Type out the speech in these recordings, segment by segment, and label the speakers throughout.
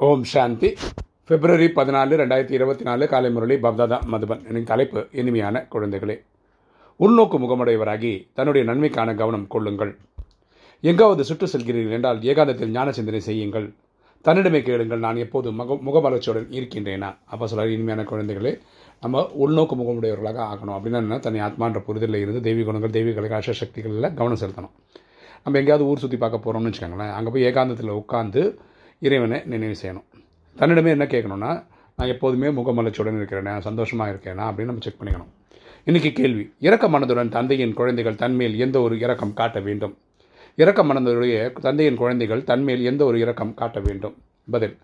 Speaker 1: ஓம் சாந்தி. பிப்ரவரி பதினாலு ரெண்டாயிரத்தி இருபத்தி நாலு காலை முரளி பப்தாதா மதுபன் எனக்கு தலைப்பு இனிமையான குழந்தைகளே. உள்நோக்கு முகமுடையவராகி தன்னுடைய நன்மைக்கான கவனம் கொள்ளுங்கள். எங்காவது சுற்று செல்கிறீர்கள் என்றால் ஏகாந்தத்தில் ஞான சிந்தனை செய்யுங்கள். தன்னிடமே கேளுங்கள் நான் எப்போது முக முகமலர்ச்சியுடன் இருக்கின்றேனா? அப்போ சொல்கிற இனிமையான குழந்தைகளே நம்ம உள்நோக்கு முகமுடையவர்களாக ஆகணும். அப்படின்னா என்ன? தன்னை ஆத்மான்ற புரிதலில் இருந்து தெய்வ குணங்கள் தெய்வீக அச சக்திகளில் கவனம் செலுத்தணும். நம்ம எங்கேயாவது ஊர் சுற்றி பார்க்க போகிறோம்னு வச்சுக்கோங்களேன் அங்கே போய் ஏகாந்தத்தில் உட்காந்து இறைவனை நினைவு செய்யணும். தன்னிடமே என்ன கேட்கணும்னா நான் எப்போதுமே முகமலர்ச்சியுடன் இருக்கிறேனா சந்தோஷமாக இருக்கேனா அப்படின்னு நம்ம செக் பண்ணிக்கணும். இன்றைக்கி கேள்வி இறக்க மனதுடன் தந்தையின் குழந்தைகள் தன்மேல் எந்த ஒரு இரக்கம் காட்ட வேண்டும்? இறக்க மனதுடைய தந்தையின் குழந்தைகள் தன்மேல் எந்த ஒரு இரக்கம் காட்ட வேண்டும்? பதில்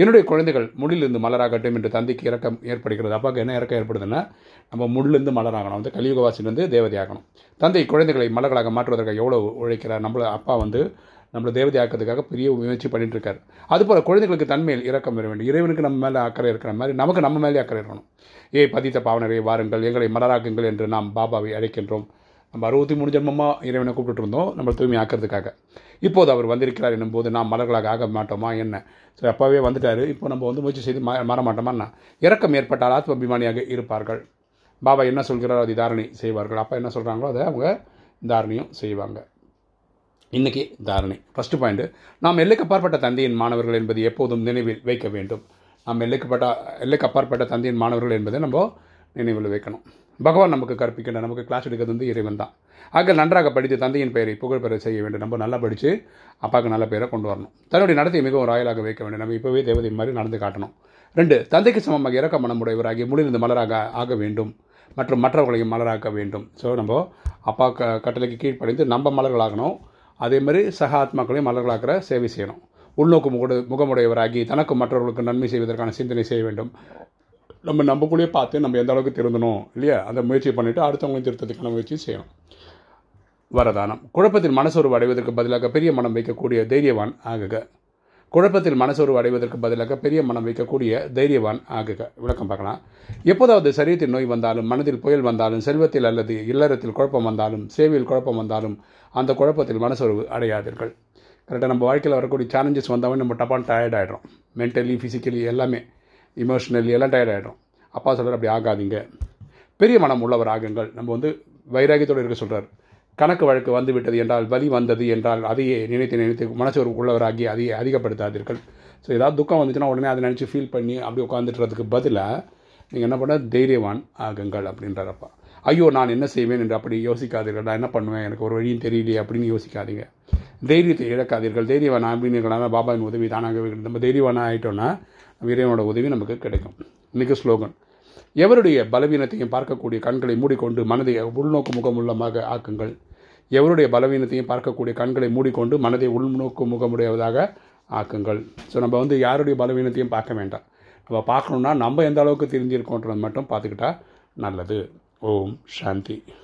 Speaker 1: என்னுடைய குழந்தைகள் முள்ளிலிருந்து மலராகட்டும் என்று தந்தைக்கு இறக்கம் ஏற்படுகிறது. அப்பாவுக்கு என்ன இறக்கம் ஏற்படுதுன்னா நம்ம முள்ளிருந்து மலராகணும். வந்து கலியுகவாசிலிருந்து தேவதையாகணும். தந்தை குழந்தைகளை மலர்களாக மாற்றுவதற்காக எவ்வளோ உழைக்கிறார்? நம்மள அப்பா வந்து நம்மளை தேவதை ஆக்கிறதுக்காக பெரிய முயற்சி பண்ணிட்டு இருக்காரு அதுபோல் குழந்தைகளுக்கு தன்மையில் இறக்கம் வர வேண்டும். இறைவனுக்கு நம்ம மேலே அக்கறை இருக்கிற மாதிரி நமக்கு நம்ம மேலே அக்கறை இருக்கணும். ஏ பதித்த பாவனரை வாருங்கள் எங்களை மலராக்குங்கள் என்று நாம் பாபாவை அழைக்கின்றோம். நம்ம அறுபத்தி மூணு ஜென்மமாக இறைவனை கூப்பிட்டு இருந்தோம் நம்ம தூய்மை ஆக்கிறதுக்காக. இப்போது அவர் வந்திருக்கிறார் என்னும்போது நாம் மலர்களாக ஆக மாட்டோமா என்ன? சரி அப்பாவே வந்துட்டார். இப்போ நம்ம வந்து முயற்சி செய்து மா மாற மாட்டோமான்னா இறக்கம் ஏற்பட்டால் ஆத்ம அபிமானியாக இருப்பார்கள். பாபா என்ன சொல்கிறாரோ அதை தாரணை செய்வார்கள். அப்பா என்ன சொல்கிறாங்களோ அதை அவங்க தாரணையும் செய்வாங்க. இன்றைக்கி தாரணை. ஃபஸ்ட்டு பாயிண்ட்டு நாம் எல்லைக்கு அப்பாற்பட்ட தந்தையின் மாணவர்கள் என்பது எப்போதும் நினைவில் வைக்க வேண்டும். நாம் எல்லைக்குப்பட்ட எல்லைக்கு அப்பாற்பட்ட தந்தையின் மாணவர்கள் என்பதை நம்ம நினைவில் வைக்கணும். பகவான் நமக்கு கற்பிக்கின்ற நமக்கு கிளாஸ் எடுக்கிறது வந்து இறைவன் தான். ஆக நன்றாக படித்து தந்தையின் பெயரை புகழ்பெற செய்ய வேண்டும். நம்ம நல்லா படித்து அப்பாவுக்கு நல்ல பேரை கொண்டு வரணும். தன்னுடைய நடத்தை மிகவும் ராயலாக வைக்க வேண்டும். நம்ம இப்போவே தேவதை மாதிரி நடந்து காட்டணும். ரெண்டு தந்தைக்கு சமமாக இறக்க மனமுடையவராகி முடிந்து மலராக ஆக வேண்டும். மற்றும் மற்றவர்களையும் மலராக்க வேண்டும். ஸோ நம்ம அப்பா க கட்டளைக்கு கீழ்ப்படைந்து நம்ம மலர்களாகணும். அதே மாதிரி சக ஆத்மாக்களையும் மலர்களாக்கிற சேவை செய்யணும். உள்நோக்கு முகடு முகமுடையவராகி தனக்கும் மற்றவர்களுக்கு நன்மை செய்வதற்கான சிந்தனை செய்ய வேண்டும். நம்ம நம்மக்குள்ளேயே பார்த்து நம்ம எந்த அளவுக்கு திருந்தணும் இல்லையா? அந்த முயற்சி பண்ணிவிட்டு அடுத்தவங்களையும் திருத்தத்துக்கான முயற்சி செய்யணும். வரதானம். குழப்பத்தின் மனசோர்வு அடைவதற்கு பதிலாக பெரிய மனம் வைக்கக்கூடிய தைரியவான் ஆகுக. குழப்பத்தில் மனசோர்வு அடைவதற்கு பதிலாக பெரிய மனம் வைக்கக்கூடிய தைரியவான் ஆகுக. விளக்கம் பார்க்கலாம். எப்போதாவது சரீரத்தில் நோய் வந்தாலும் மனதில் புயல் வந்தாலும் செல்வத்தில் அல்லது இல்லறத்தில் குழப்பம் வந்தாலும் சேவையில் குழப்பம் வந்தாலும் அந்த குழப்பத்தில் மனசோர்வு அடையாதீர்கள். கரெக்டாக நம்ம வாழ்க்கையில் வரக்கூடிய சேலஞ்சஸ் வந்தாலும் நம்ம டப்பான் டயர்ட் ஆகிடும் மென்டலி ஃபிசிக்கலி எல்லாமே இமோஷ்னலி எல்லாம் டயர்ட் ஆகிடும் அப்பா சொல்கிறார் அப்படி ஆகாதீங்க. பெரிய மனம் உள்ளவர் ஆகுங்கள் நம்ம வந்து வைராகியத்தோடு இருக்க சொல்கிறார் கணக்கு வழக்கு வந்து விட்டது என்றால் வலி வந்தது என்றால் அதையே நினைத்து நினைத்து மனசோர் உள்ளவராகி அதையே அதிகப்படுத்தாதீர்கள். ஸோ ஏதாவது துக்கம் வந்துச்சுன்னா உடனே அதை நினச்சி ஃபீல் பண்ணி அப்படி உட்காந்துட்டுறதுக்கு பதிலாக நீங்கள் என்ன பண்ண தைரியவான் ஆகுங்கள் அப்படின்றப்பா ஐயோ நான் என்ன செய்வேன் என்று அப்படி யோசிக்காதீர்கள். நான் என்ன பண்ணுவேன்? எனக்கு ஒரு வழியும் தெரியலையே அப்படின்னு யோசிக்காதீங்க. தைரியத்தை இழக்காதீர்கள். தைரியவான் அப்படின்னா பாபாவின் உதவி தானாக நம்ம தைரியவானா ஆகிட்டோன்னா இறைவனோட உதவி நமக்கு கிடைக்கும். இன்றைக்கி ஸ்லோகன் எவருடைய பலவீனத்தையும் பார்க்கக்கூடிய கண்களை மூடிக்கொண்டு மனதை உள்நோக்கு முகமுள்ளமாக ஆக்குங்கள். எவருடைய பலவீனத்தையும் பார்க்கக்கூடிய கண்களை மூடிக்கொண்டு மனதை உள்நோக்கு முகமுடையவதாக ஆக்குங்கள். ஸோ நம்ம வந்து யாருடைய பலவீனத்தையும் பார்க்க வேண்டாம். நம்ம பார்க்கணுன்னா நம்ம எந்த அளவுக்கு தெரிஞ்சிருக்கோன்றது மட்டும் பார்த்துக்கிட்டா நல்லது. ஓம் சாந்தி.